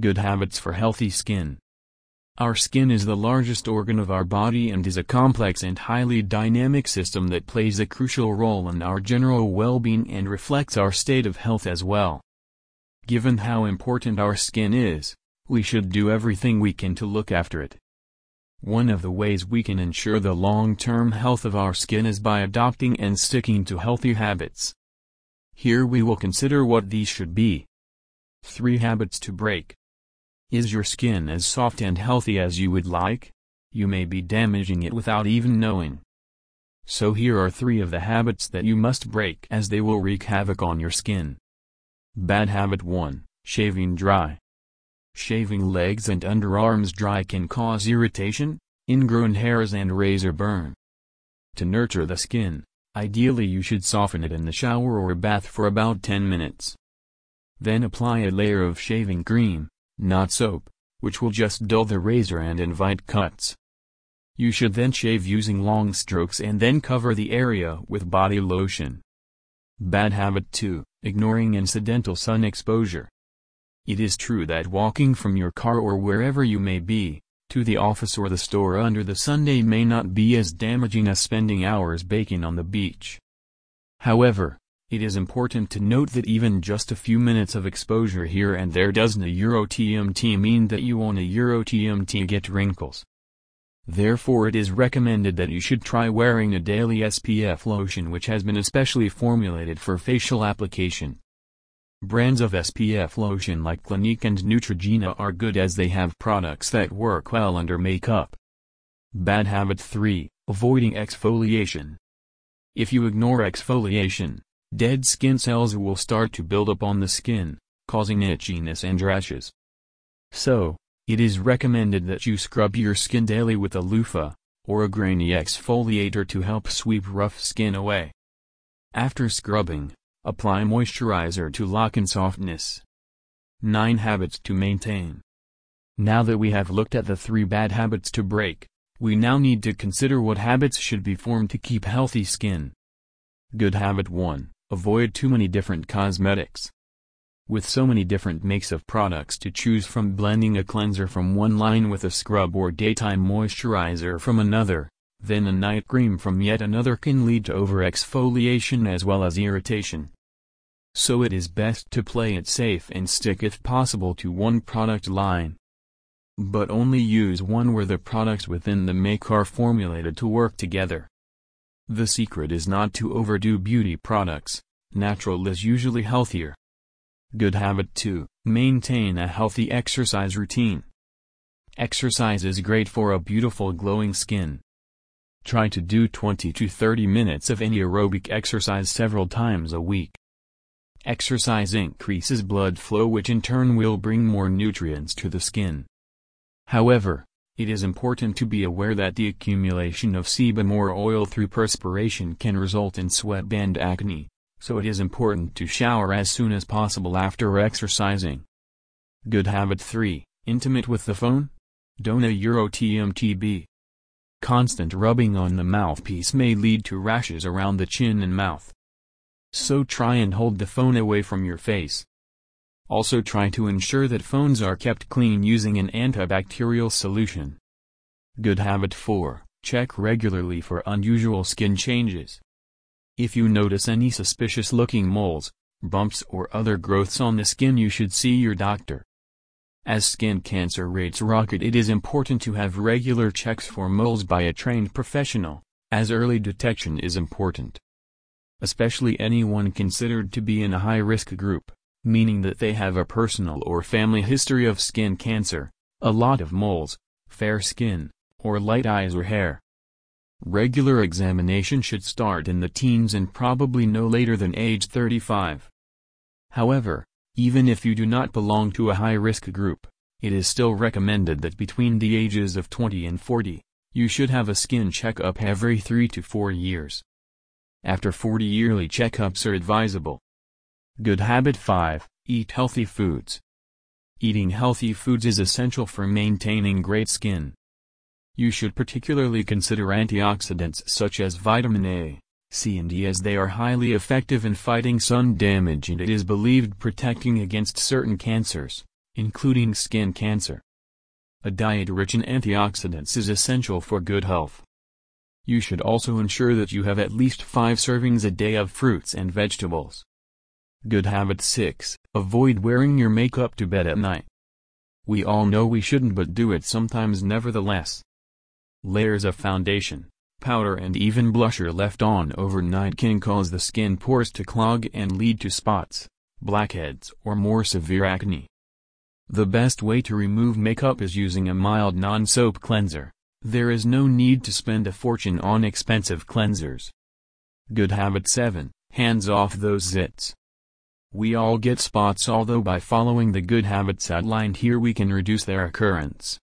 Good habits for healthy skin. Our skin is the largest organ of our body and is a complex and highly dynamic system that plays a crucial role in our general well-being and reflects our state of health as well. Given how important our skin is, we should do everything we can to look after it. One of the ways we can ensure the long-term health of our skin is by adopting and sticking to healthy habits. Here we will consider what these should be. 3 Habits to break. Is your skin as soft and healthy as you would like? You may be damaging it without even knowing. So here are three of the habits that you must break as they will wreak havoc on your skin. Bad habit 1, shaving dry. Shaving legs and underarms dry can cause irritation, ingrown hairs and razor burn. To nurture the skin, ideally you should soften it in the shower or bath for about 10 minutes. Then apply a layer of shaving cream, not soap, which will just dull the razor and invite cuts. You should then shave using long strokes and then cover the area with body lotion. Bad habit 2, ignoring incidental sun exposure. It is true that walking from your car or wherever you may be, to the office or the store under the Sunday may not be as damaging as spending hours baking on the beach. However, it is important to note that even just a few minutes of exposure here and there doesn't a Euro TMT mean that you won't a Euro TMT get wrinkles. Therefore it is recommended that you should try wearing a daily SPF lotion which has been especially formulated for facial application. Brands of SPF lotion like Clinique and Neutrogena are good as they have products that work well under makeup. Bad habit 3, avoiding exfoliation. If you ignore exfoliation, Dead skin cells will start to build up on the skin, causing itchiness and rashes. So, it is recommended that you scrub your skin daily with a loofah, or a grainy exfoliator to help sweep rough skin away. After scrubbing, apply moisturizer to lock in softness. 9 Habits to maintain. Now that we have looked at the three bad habits to break, we now need to consider what habits should be formed to keep healthy skin. Good habit 1. Avoid too many different cosmetics. With so many different makes of products to choose from blending a cleanser from one line with a scrub or daytime moisturizer from another, then a night cream from yet another can lead to over-exfoliation as well as irritation. So it is best to play it safe and stick if possible to one product line. But only use one where the products within the make are formulated to work together. The secret is not to overdo beauty products, natural is usually healthier. Good habit 2, maintain a healthy exercise routine. Exercise is great for a beautiful glowing skin. Try to do 20 to 30 minutes of any aerobic exercise several times a week. Exercise increases blood flow which in turn will bring more nutrients to the skin. However, it is important to be aware that the accumulation of sebum or oil through perspiration can result in sweat sweatband acne, so it is important to shower as soon as possible after exercising. Good habit 3, intimate with the phone? Don't a Euro TMTB. Constant rubbing on the mouthpiece may lead to rashes around the chin and mouth. So try and hold the phone away from your face. Also try to ensure that phones are kept clean using an antibacterial solution. Good habit 4. Check regularly for unusual skin changes. If you notice any suspicious looking moles, bumps or other growths on the skin you should see your doctor. As skin cancer rates rocket it is important to have regular checks for moles by a trained professional, as early detection is important. Especially anyone considered to be in a high-risk group meaning that they have a personal or family history of skin cancer, a lot of moles, fair skin, or light eyes or hair. Regular examination should start in the teens and probably no later than age 35. However, even if you do not belong to a high-risk group, it is still recommended that between the ages of 20 and 40, you should have a skin checkup every 3 to 4 years. After 40 yearly checkups are advisable. Good habit 5, eat healthy foods. Eating healthy foods is essential for maintaining great skin. You should particularly consider antioxidants such as vitamin A, C and E as they are highly effective in fighting sun damage and it is believed protecting against certain cancers, including skin cancer. A diet rich in antioxidants is essential for good health. You should also ensure that you have at least 5 servings a day of fruits and vegetables. Good habit 6. Avoid wearing your makeup to bed at night. We all know we shouldn't but do it sometimes nevertheless. Layers of foundation, powder and even blusher left on overnight can cause the skin pores to clog and lead to spots, blackheads or more severe acne. The best way to remove makeup is using a mild non-soap cleanser. There is no need to spend a fortune on expensive cleansers. Good habit 7, hands off those zits. We all get spots although by following the good habits outlined here we can reduce their occurrence.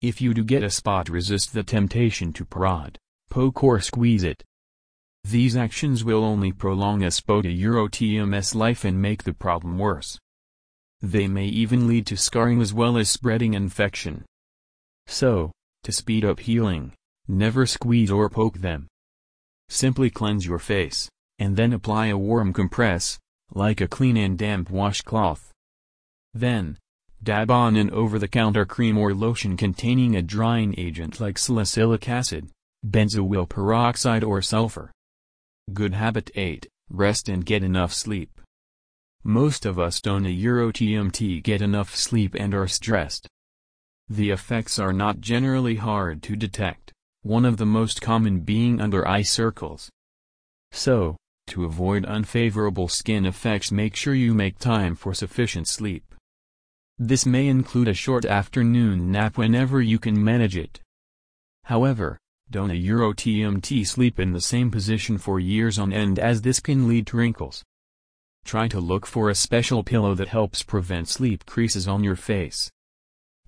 If you do get a spot resist the temptation to prod, poke or squeeze it. These actions will only prolong a spota euro TMS life and make the problem worse. They may even lead to scarring as well as spreading infection. So, to speed up healing, never squeeze or poke them. Simply cleanse your face, and then apply a warm compress, like a clean and damp washcloth. Then, dab on an over-the-counter cream or lotion containing a drying agent like salicylic acid, benzoyl peroxide or sulfur. Good habit 8, rest and get enough sleep. Most of us don't a Euro TMT get enough sleep and are stressed. The effects are not generally hard to detect, one of the most common being under eye circles. So, to avoid unfavorable skin effects make sure you make time for sufficient sleep. This may include a short afternoon nap whenever you can manage it. However, don't a Euro TMT sleep in the same position for years on end as this can lead to wrinkles. Try to look for a special pillow that helps prevent sleep creases on your face.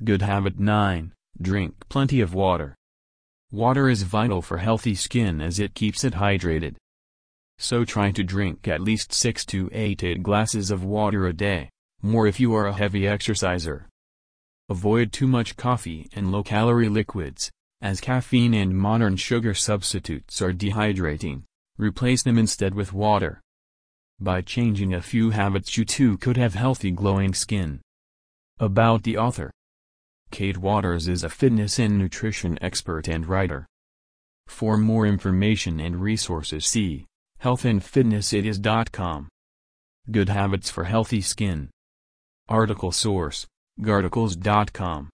Good habit 9, drink plenty of water. Water is vital for healthy skin as it keeps it hydrated. So try to drink at least 6 to 8 8 glasses of water a day, more if you are a heavy exerciser. Avoid too much coffee and low-calorie liquids, as caffeine and modern sugar substitutes are dehydrating. Replace them instead with water. By changing a few habits you too could have healthy glowing skin. About the author Kate Waters is a fitness and nutrition expert and writer. For more information and resources see healthandfitnessitis.com. Good habits for healthy skin. Article source, Garticles.com.